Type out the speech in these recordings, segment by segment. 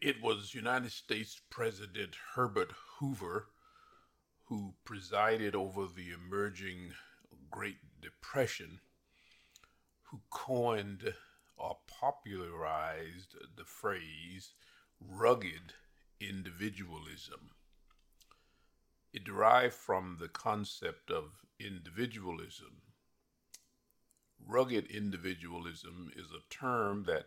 It was United States President Herbert Hoover who presided over the emerging Great Depression, who coined or popularized the phrase rugged individualism. It derived from the concept of individualism. Rugged individualism is a term that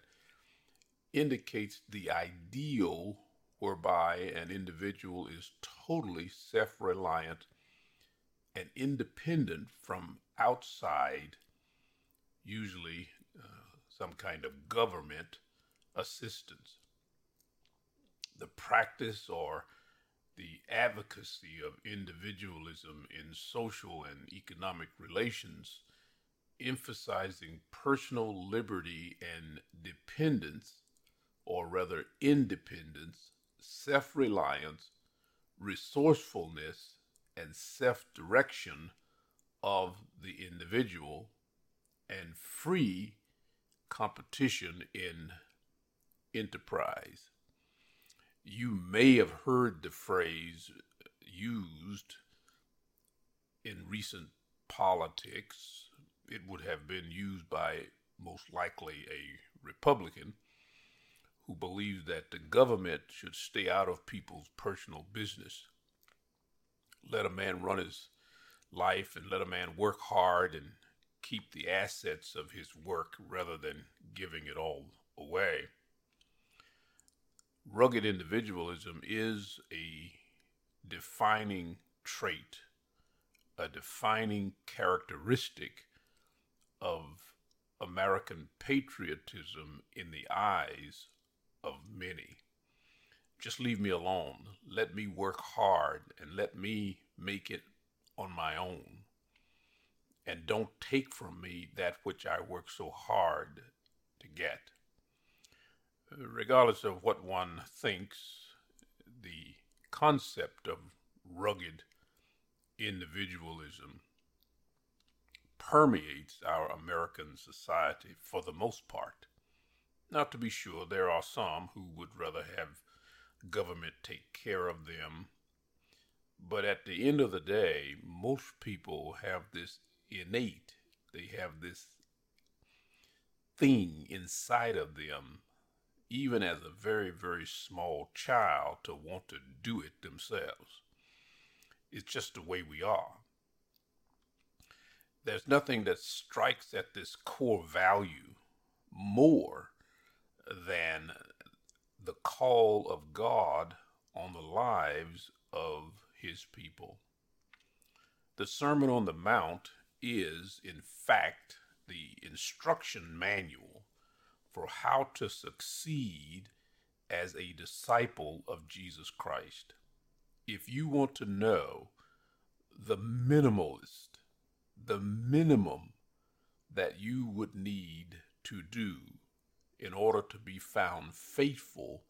indicates the ideal whereby an individual is totally self reliant and independent from outside, usually uh, some kind of government assistance. The practice or the advocacy of individualism in social and economic relations, emphasizing personal liberty and dependence or rather independence, self reliance, resourcefulness, and self direction of the individual, and free competition in enterprise. You may have heard the phrase used in recent politics. It would have been used by most likely a Republican who believes that the government should stay out of people's personal business. Let a man run his life and let a man work hard and keep the assets of his work rather than giving it all away. Rugged individualism is a defining trait, a defining characteristic of American patriotism in the eyes of many. Just leave me alone. Let me work hard and let me make it on my own. And don't take from me that which I work so hard to get. Regardless of what one thinks, the concept of rugged individualism permeates our American society for the most part. Now, to be sure, there are some who would rather have government take care of them. But at the end of the day, most people have this innate, they have this thing inside of them, even as a very, very small child, to want to do it themselves. It's just the way we are. There's nothing that strikes at this core value more than the call of God on the lives of his people. The Sermon on the Mount is, in fact, the instruction manual for how to succeed as a disciple of Jesus Christ. If you want to know the minimalist, the minimum that you would need to do in order to be found faithful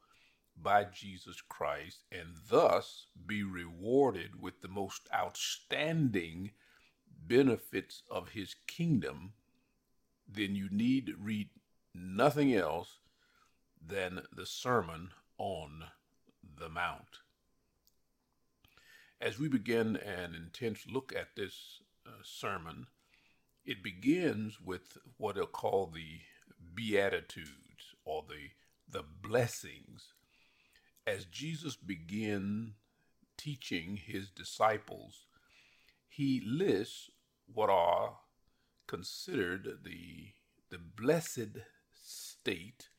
by Jesus Christ and thus be rewarded with the most outstanding benefits of his kingdom, then you need read nothing else than the Sermon on the Mount. As we begin an intense look at this uh, sermon, it begins with what are called the Beatitudes or the, the blessings as Jesus began teaching his disciples, he lists what are considered the, the blessed state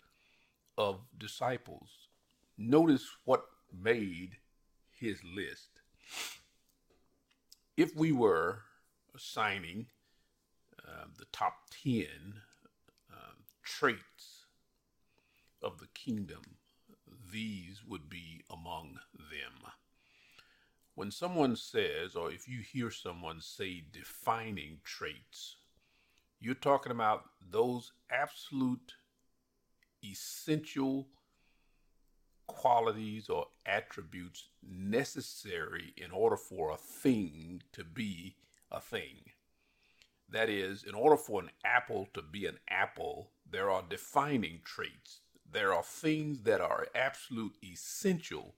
of disciples. Notice what made his list. If we were assigning uh, the top 10 traits of the kingdom, these would be among them. When someone says, or if you hear someone say defining traits, you're talking about those absolute essential qualities or attributes necessary in order for a thing to be a thing. That is, in order for an apple to be an apple, there are defining traits there are things that are absolute essential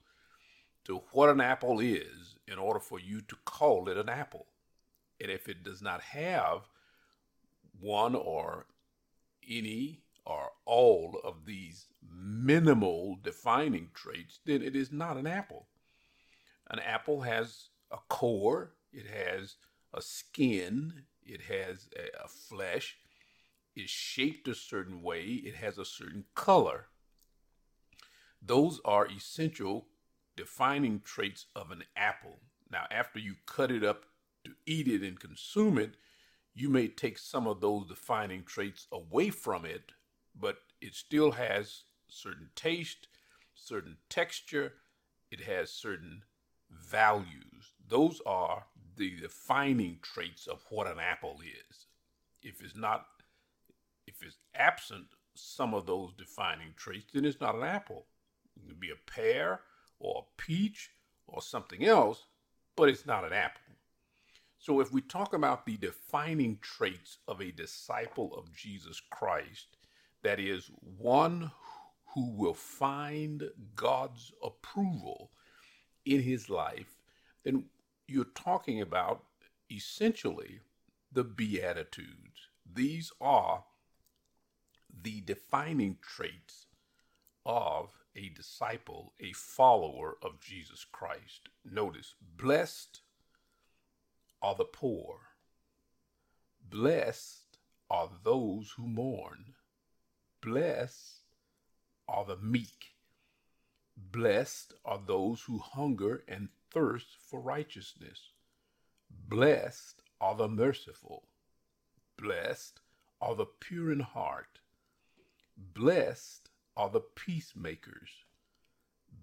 to what an apple is in order for you to call it an apple. And if it does not have one or any or all of these minimal defining traits, then it is not an apple. An apple has a core, it has a skin, it has a, flesh, is shaped a certain way, it has a certain color. Those are essential defining traits of an apple. Now, after you cut it up to eat it and consume it, you may take some of those defining traits away from it, but it still has certain taste, certain texture, it has certain values. Those are the defining traits of what an apple is. If it's not, if it's absent some of those defining traits, then it's not an apple. It could be a pear or a peach or something else, but it's not an apple. So if we talk about the defining traits of a disciple of Jesus Christ, that is one who will find God's approval in his life, then you're talking about essentially the Beatitudes. These are the defining traits of a disciple, a follower of Jesus Christ. Notice, blessed are the poor, blessed are those who mourn, blessed are the meek, blessed are those who hunger and thirst for righteousness, blessed are the merciful, blessed are the pure in heart, blessed are the peacemakers.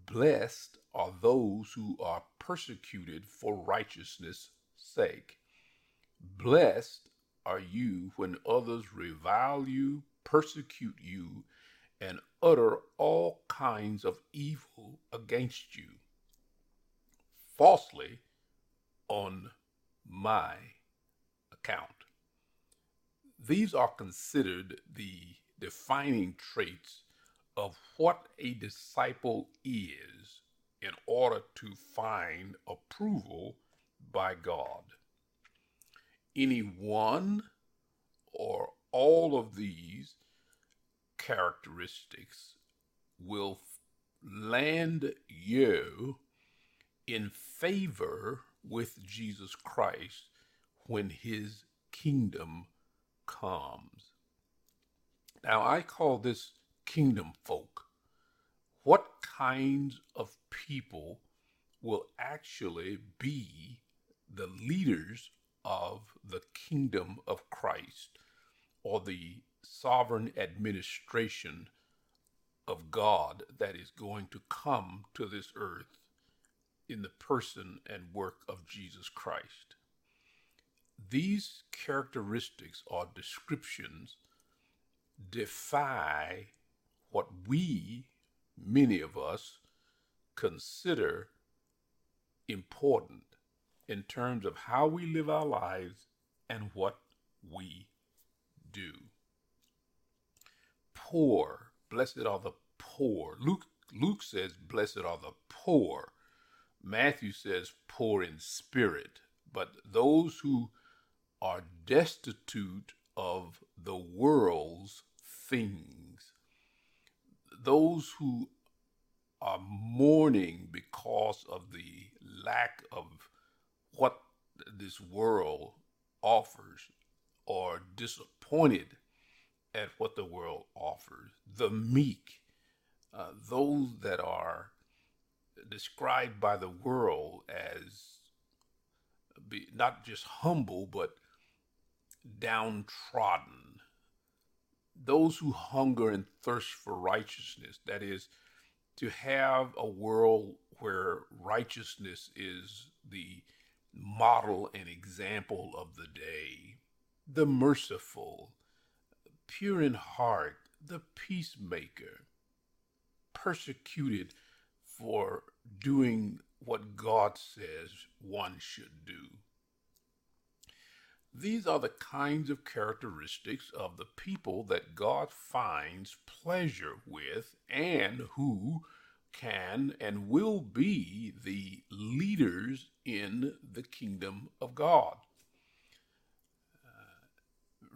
Blessed are those who are persecuted for righteousness' sake. Blessed are you when others revile you, persecute you, and utter all kinds of evil against you, falsely on my account. These are considered the defining traits of what a disciple is in order to find approval by God. Any one or all of these characteristics will land you in favor with Jesus Christ when his kingdom comes. Now, I call this kingdom folk, what kinds of people will actually be the leaders of the kingdom of Christ or the sovereign administration of God that is going to come to this earth in the person and work of Jesus Christ. These characteristics or descriptions defy what we, many of us, consider important in terms of how we live our lives and what we do. Poor, blessed are the poor. Luke, Luke says, blessed are the poor. Matthew says, poor in spirit. But those who are destitute of the world's things those who are mourning because of the lack of what this world offers or disappointed at what the world offers. The meek, uh, those that are described by the world as be, not just humble, but downtrodden those who hunger and thirst for righteousness, that is, to have a world where righteousness is the model and example of the day, the merciful, pure in heart, the peacemaker, persecuted for doing what God says one should do. These are the kinds of characteristics of the people that God finds pleasure with and who can and will be the leaders in the kingdom of God. Uh,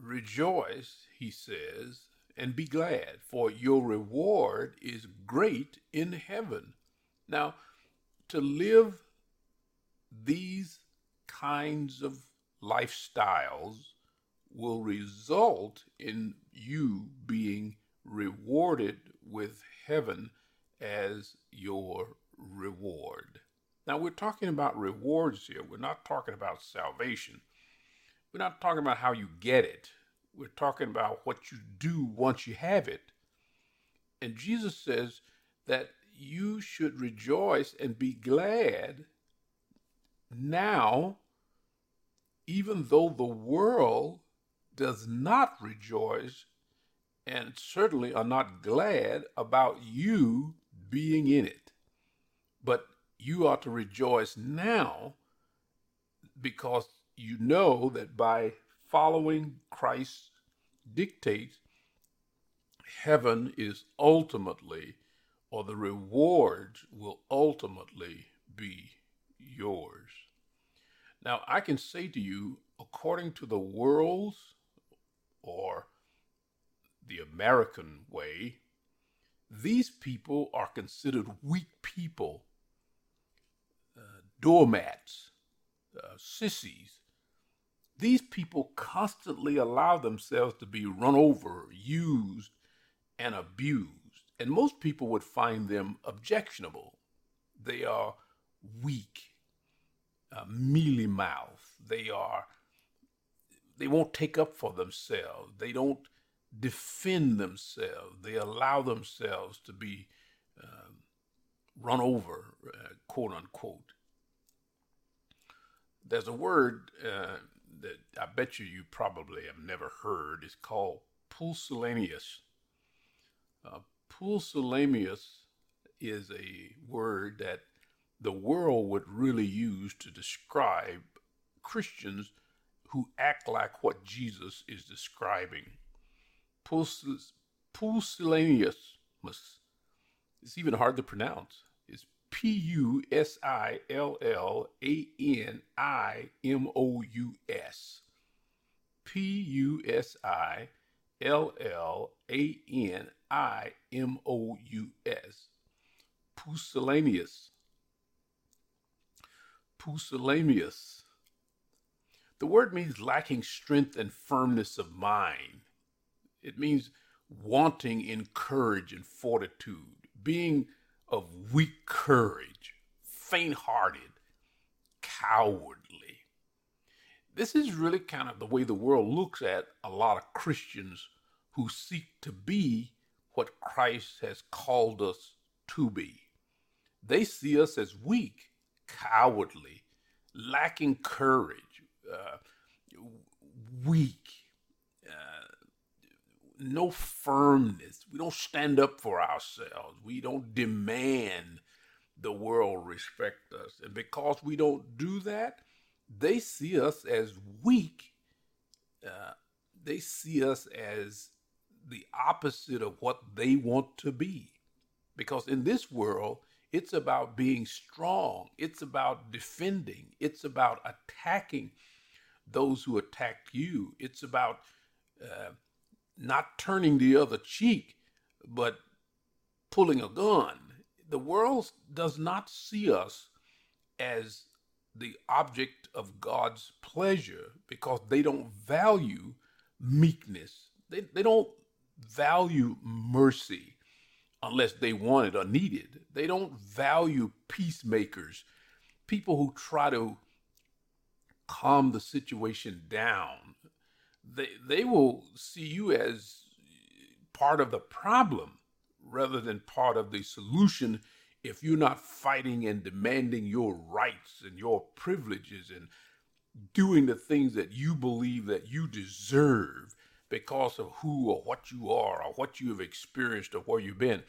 rejoice, he says, and be glad, for your reward is great in heaven. Now, to live these kinds of lifestyles will result in you being rewarded with heaven as your reward. Now, we're talking about rewards here. We're not talking about salvation. We're not talking about how you get it. We're talking about what you do once you have it. And Jesus says that you should rejoice and be glad now, even though the world does not rejoice and certainly are not glad about you being in it. But you ought to rejoice now because you know that by following Christ's dictates, heaven is ultimately, or the rewards will ultimately be yours. Now, I can say to you, according to the world's or the American way, these people are considered weak people, uh, doormats, uh, sissies. These people constantly allow themselves to be run over, used, and abused. And most people would find them objectionable. They are weak, uh, mealy mouth. They are, they won't take up for themselves. They don't defend themselves. They allow themselves to be uh, run over, uh, quote unquote. There's a word uh, that I bet you you probably have never heard. It's called pusillanimous. Uh, pusillanimous is a word that the world would really use to describe Christians who act like what Jesus is describing pusillanimous. It's even hard to pronounce. It's P U S I L L A N I M O U S. P U S I L L A N I M O U S. Pusillanimous. Pusillanimous. The word means lacking strength and firmness of mind. It means wanting in courage and fortitude, being of weak courage, faint hearted, cowardly. This is really kind of the way the world looks at a lot of Christians who seek to be what Christ has called us to be. They see us as weak, cowardly, lacking courage, uh, weak, no firmness. We don't stand up for ourselves. We don't demand the world respect us. And because we don't do that, they see us as weak. Uh, they see us as the opposite of what they want to be. Because in this world, it's about being strong, it's about defending, it's about attacking those who attack you, it's about uh, not turning the other cheek, but pulling a gun. The world does not see us as the object of God's pleasure because they don't value meekness. They, they don't value mercy unless they want it or need it. They don't value peacemakers, people who try to calm the situation down they they will see you as part of the problem rather than part of the solution if you're not fighting and demanding your rights and your privileges and doing the things that you believe that you deserve because of who or what you are or what you have experienced or where you've been.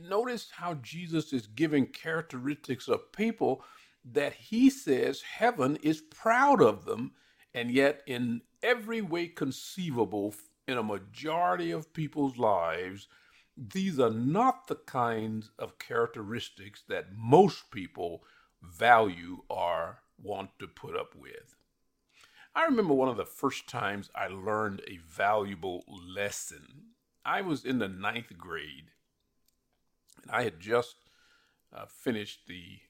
notice how Jesus is giving characteristics of people that he says heaven is proud of them And yet, in every way conceivable, in a majority of people's lives, these are not the kinds of characteristics that most people value or want to put up with. I remember one of the first times I learned a valuable lesson. I was in the ninth grade, and I had just uh, finished the.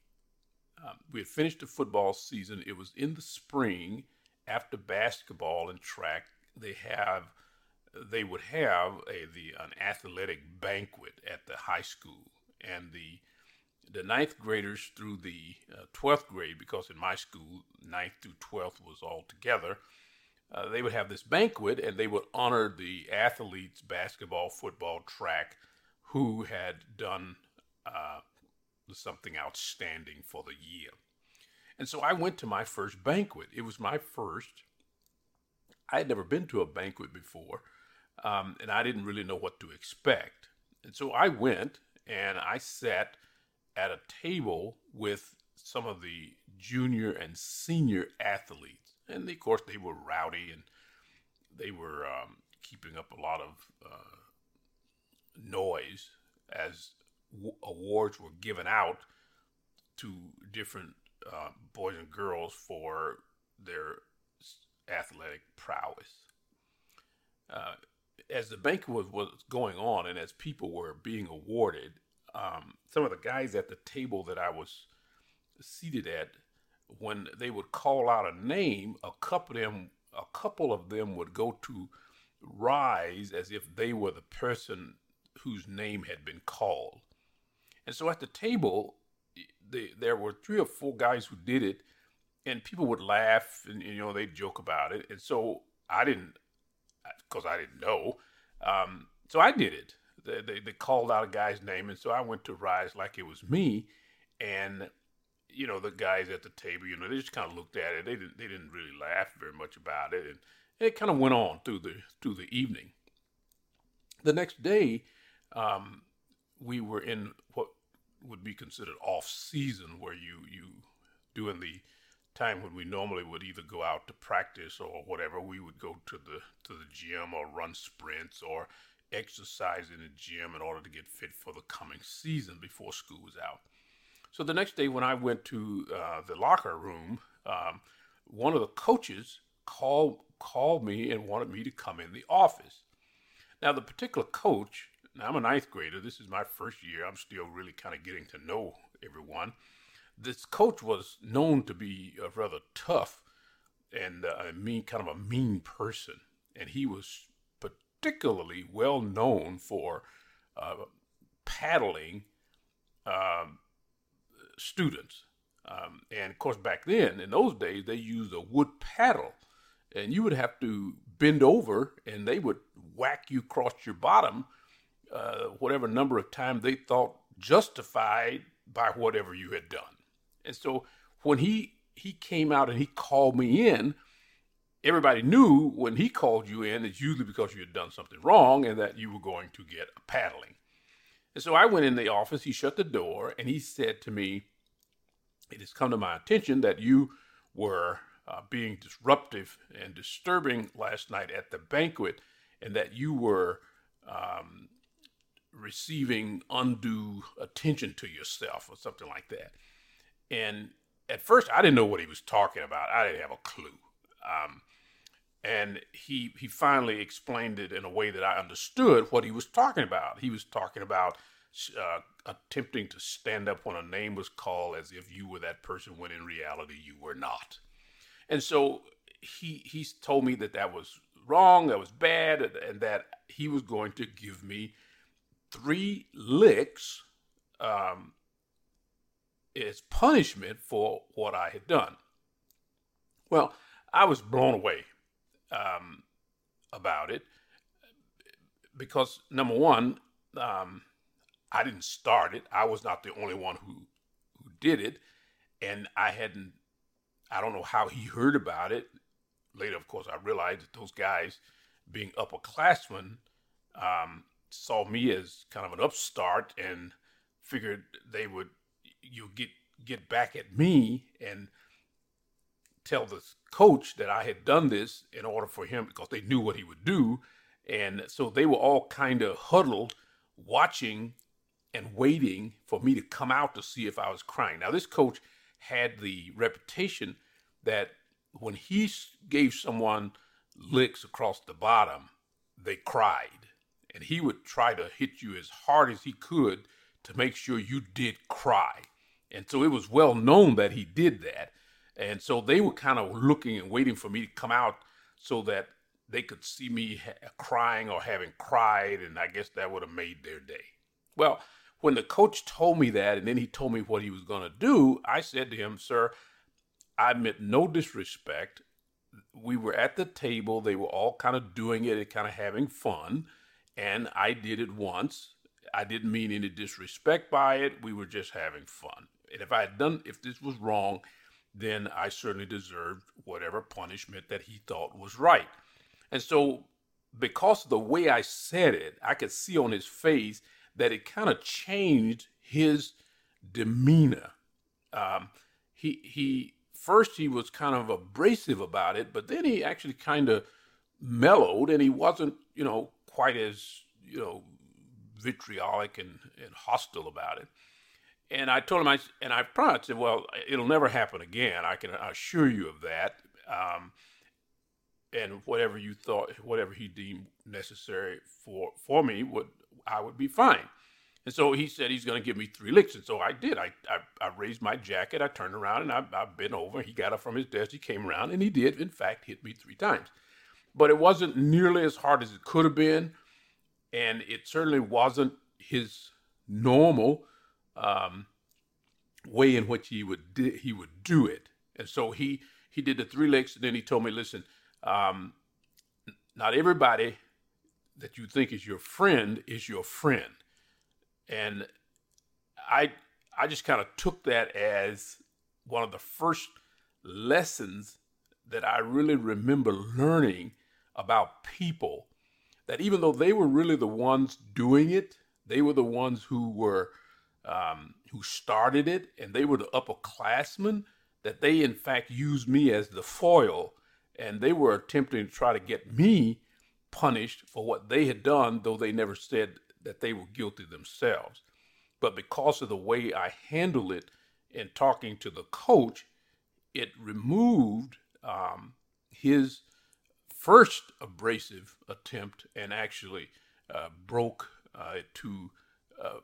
Um, we had finished the football season. It was in the spring after basketball and track. They have they would have a the an athletic banquet at the high school, and the the ninth graders through the uh, twelfth grade, because in my school ninth through twelfth was all together. Uh, they would have this banquet, and they would honor the athletes, basketball, football, track, who had done uh, something outstanding for the year. And so I went to my first banquet. It was my first. I had never been to a banquet before um, and I didn't really know what to expect. And so I went and I sat at a table with some of the junior and senior athletes. And of course, they were rowdy and they were um, keeping up a lot of uh, noise as w- awards were given out to different uh, boys and girls for their athletic prowess. Uh, as the banquet was, was going on and as people were being awarded, um, some of the guys at the table that I was seated at, when they would call out a name, a couple of them, a couple of them would go to rise as if they were the person whose name had been called. And so at the table, they, there were three or four guys who did it, and people would laugh and you know they'd joke about it. And so I didn't because I didn't know. Um, so I did it. They, they, they, called out a guy's name, and so I went to rise like it was me. And you know, the guys at the table, you know, they just kind of looked at it. They didn't they didn't really laugh very much about it, and it kind of went on through the through the evening. The next day, um, we were in what would be considered off season, where you you doing the time when we normally would either go out to practice or whatever, we would go to the to the gym or run sprints or exercise in the gym in order to get fit for the coming season before school was out. So the next day, when I went to uh, the locker room, um, one of the coaches called called me and wanted me to come in the office. Now, the particular coach, now I'm a ninth grader. This is my first year. I'm still really kind of getting to know everyone this coach was known to be a rather tough and uh, mean, kind of a mean person, and he was particularly well known for uh, paddling um, students. Um, and of course, back then, in those days, they used a wood paddle, and you would have to bend over, and they would whack you across your bottom, uh, whatever number of times they thought justified by whatever you had done. And so when he he came out and he called me in, everybody knew when he called you in, it's usually because you had done something wrong and that you were going to get a paddling. And so I went in the office, he shut the door, and he said to me, It has come to my attention that you were uh, being disruptive and disturbing last night at the banquet, and that you were um, receiving undue attention to yourself or something like that. And at first, I didn't know what he was talking about. I didn't have a clue. Um, and he he finally explained it in a way that I understood what he was talking about. He was talking about uh, attempting to stand up when a name was called as if you were that person when in reality you were not. And so he he told me that that was wrong, that was bad, and that he was going to give me three licks um, as punishment for what I had done. Well, I was blown away um, about it because number one, um, I didn't start it. I was not the only one who who did it, and I hadn't. I don't know how he heard about it. Later, of course, I realized that those guys, being upperclassmen, um, saw me as kind of an upstart and figured they would you get get back at me and tell the coach that I had done this in order for him because they knew what he would do. And so they were all kind of huddled, watching and waiting for me to come out to see if I was crying. Now, this coach had the reputation that when he gave someone licks across the bottom, they cried. And he would try to hit you as hard as he could to make sure you did cry. And so it was well known that he did that. And so they were kind of looking and waiting for me to come out so that they could see me ha- crying or having cried. And I guess that would have made their day. Well, when the coach told me that and then he told me what he was going to do, I said to him, Sir, I meant no disrespect. We were at the table. They were all kind of doing it and kind of having fun. And I did it once. I didn't mean any disrespect by it. We were just having fun. And if I had done, if this was wrong, then I certainly deserved whatever punishment that he thought was right. And so, because of the way I said it, I could see on his face that it kind of changed his demeanor. Um, he he first he was kind of abrasive about it, but then he actually kind of mellowed, and he wasn't you know quite as you know vitriolic and, and hostile about it. And I told him, I and I promised him, well, it'll never happen again. I can assure you of that. Um, and whatever you thought, whatever he deemed necessary for for me, would I would be fine. And so he said he's going to give me three licks. And so I did. I, I, I raised my jacket. I turned around and I, I bent over. He got up from his desk. He came around and he did, in fact, hit me three times. But it wasn't nearly as hard as it could have been. And it certainly wasn't his normal um, way in which he would di- he would do it. And so he he did the three licks, and then he told me, "Listen, um, not everybody that you think is your friend is your friend." And I I just kind of took that as one of the first lessons that I really remember learning about people. That even though they were really the ones doing it, they were the ones who were um, who started it, and they were the upperclassmen. That they in fact used me as the foil, and they were attempting to try to get me punished for what they had done, though they never said that they were guilty themselves. But because of the way I handled it in talking to the coach, it removed um, his first abrasive attempt and actually uh, broke uh, to uh,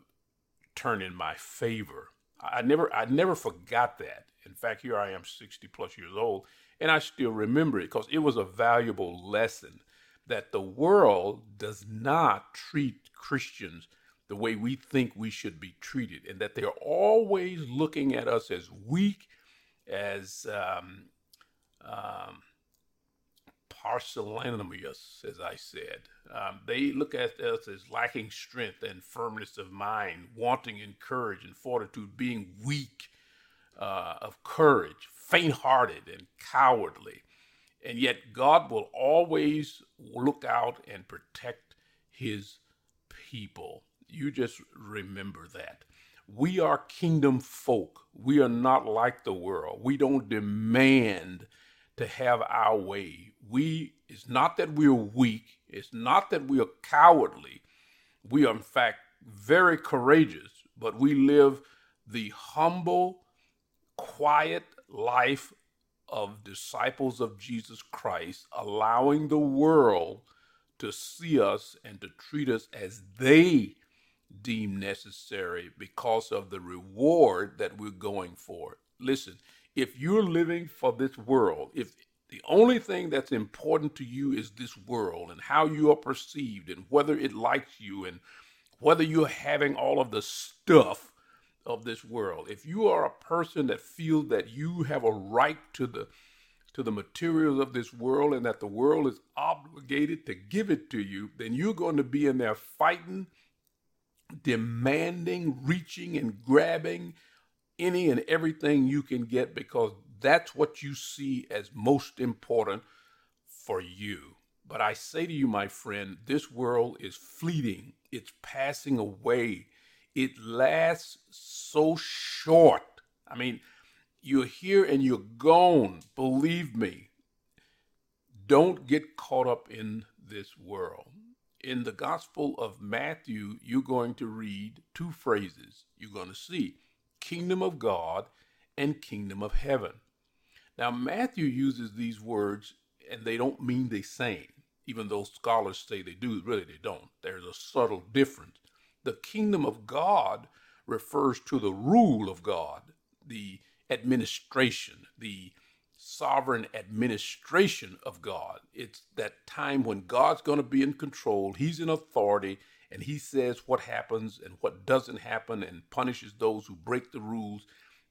turn in my favor. I never, I never forgot that. In fact, here I am, 60 plus years old, and I still remember it because it was a valuable lesson that the world does not treat Christians the way we think we should be treated, and that they're always looking at us as weak, as um, um, pusillanimous, as I said. Um, they look at us as lacking strength and firmness of mind, wanting in courage and fortitude, being weak uh, of courage, faint hearted, and cowardly. And yet, God will always look out and protect his people. You just remember that. We are kingdom folk. We are not like the world. We don't demand to have our way. We it's not that we're weak, it's not that we are cowardly. We are in fact very courageous, but we live the humble, quiet life of disciples of Jesus Christ, allowing the world to see us and to treat us as they deem necessary because of the reward that we're going for. Listen, if you're living for this world, if the only thing that's important to you is this world and how you are perceived and whether it likes you and whether you're having all of the stuff of this world. If you are a person that feels that you have a right to the to the materials of this world and that the world is obligated to give it to you, then you're going to be in there fighting, demanding, reaching and grabbing any and everything you can get because that's what you see as most important for you. But I say to you, my friend, this world is fleeting. It's passing away. It lasts so short. I mean, You're here and you're gone. Believe me. Don't get caught up in this world. In the Gospel of Matthew, you're going to read two phrases. You're going to see kingdom of God and kingdom of heaven. Now, Matthew uses these words and they don't mean the same, even though scholars say they do. Really, they don't. There's a subtle difference. The kingdom of God refers to the rule of God, the administration, the sovereign administration of God. It's that time when God's going to be in control, He's in authority, and He says what happens and what doesn't happen and punishes those who break the rules.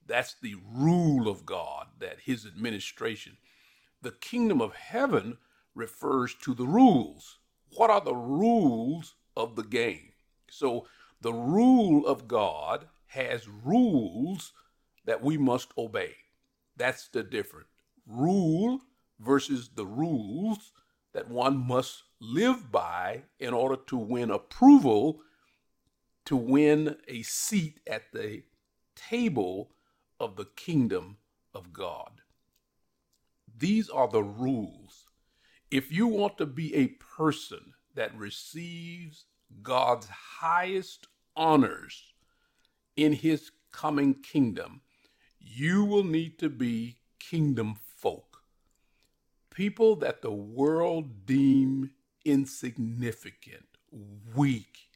That's the rule of God, that His administration. The kingdom of heaven refers to the rules. What are the rules of the game? So the rule of God has rules that we must obey. That's the difference. Rule versus the rules that one must live by in order to win approval, to win a seat at the table of the kingdom of God. These are the rules. If you want to be a person that receives God's highest honors in his coming kingdom, you will need to be kingdom folk. People that the world deem insignificant, weak,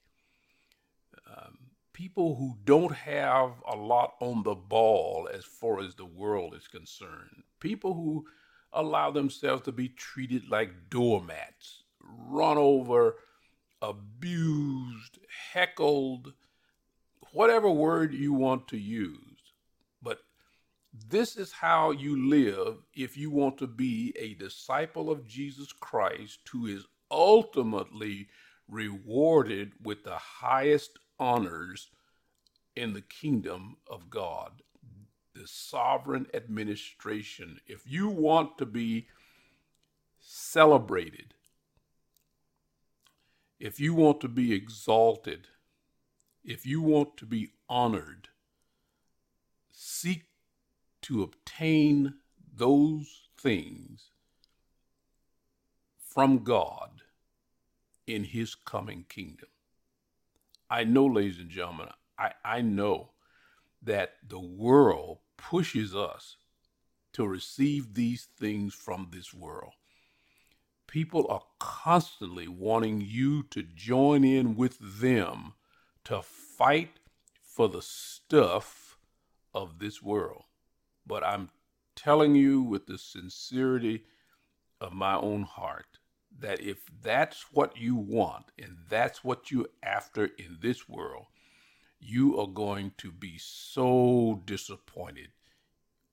um, people who don't have a lot on the ball as far as the world is concerned, people who allow themselves to be treated like doormats, run over, abused, heckled, whatever word you want to use. This is how you live if you want to be a disciple of Jesus Christ who is ultimately rewarded with the highest honors in the kingdom of God, the sovereign administration. If you want to be celebrated, if you want to be exalted, if you want to be honored, seek to obtain those things from God in his coming kingdom. I know, ladies and gentlemen, I, I know that the world pushes us to receive these things from this world. People are constantly wanting you to join in with them to fight for the stuff of this world. But I'm telling you with the sincerity of my own heart that if that's what you want and that's what you're after in this world, you are going to be so disappointed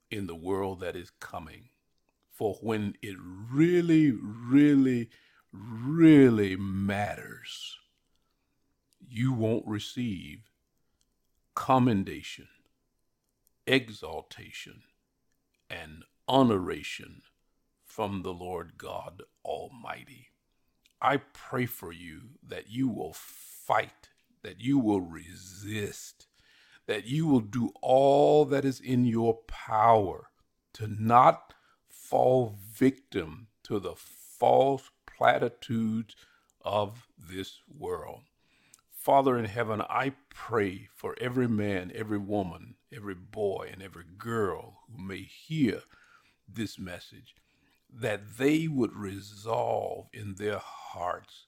in the world that is coming. For when it really, really, really matters, you won't receive commendation, exaltation, and honoration from the Lord God Almighty. I pray for you that you will fight, that you will resist, that you will do all that is in your power to not fall victim to the false platitudes of this world. Father in heaven, I pray for every man, every woman, every boy, and every girl who may hear this message that they would resolve in their hearts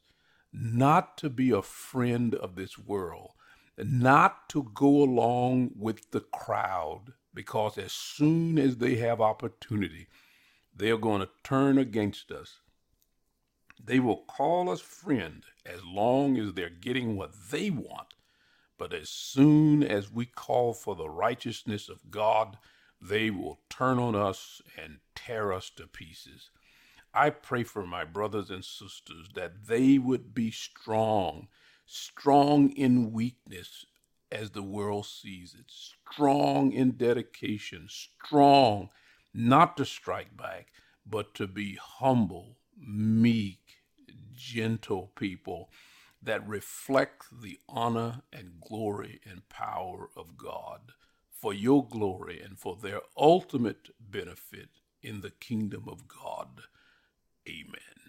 not to be a friend of this world, not to go along with the crowd, because as soon as they have opportunity, they're going to turn against us they will call us friend as long as they're getting what they want. But as soon as we call for the righteousness of God, they will turn on us and tear us to pieces. I pray for my brothers and sisters that they would be strong, strong in weakness as the world sees it, strong in dedication, strong not to strike back, but to be humble, meek, gentle people that reflect the honor and glory and power of God. for your glory and for their ultimate benefit in the kingdom of God. Amen.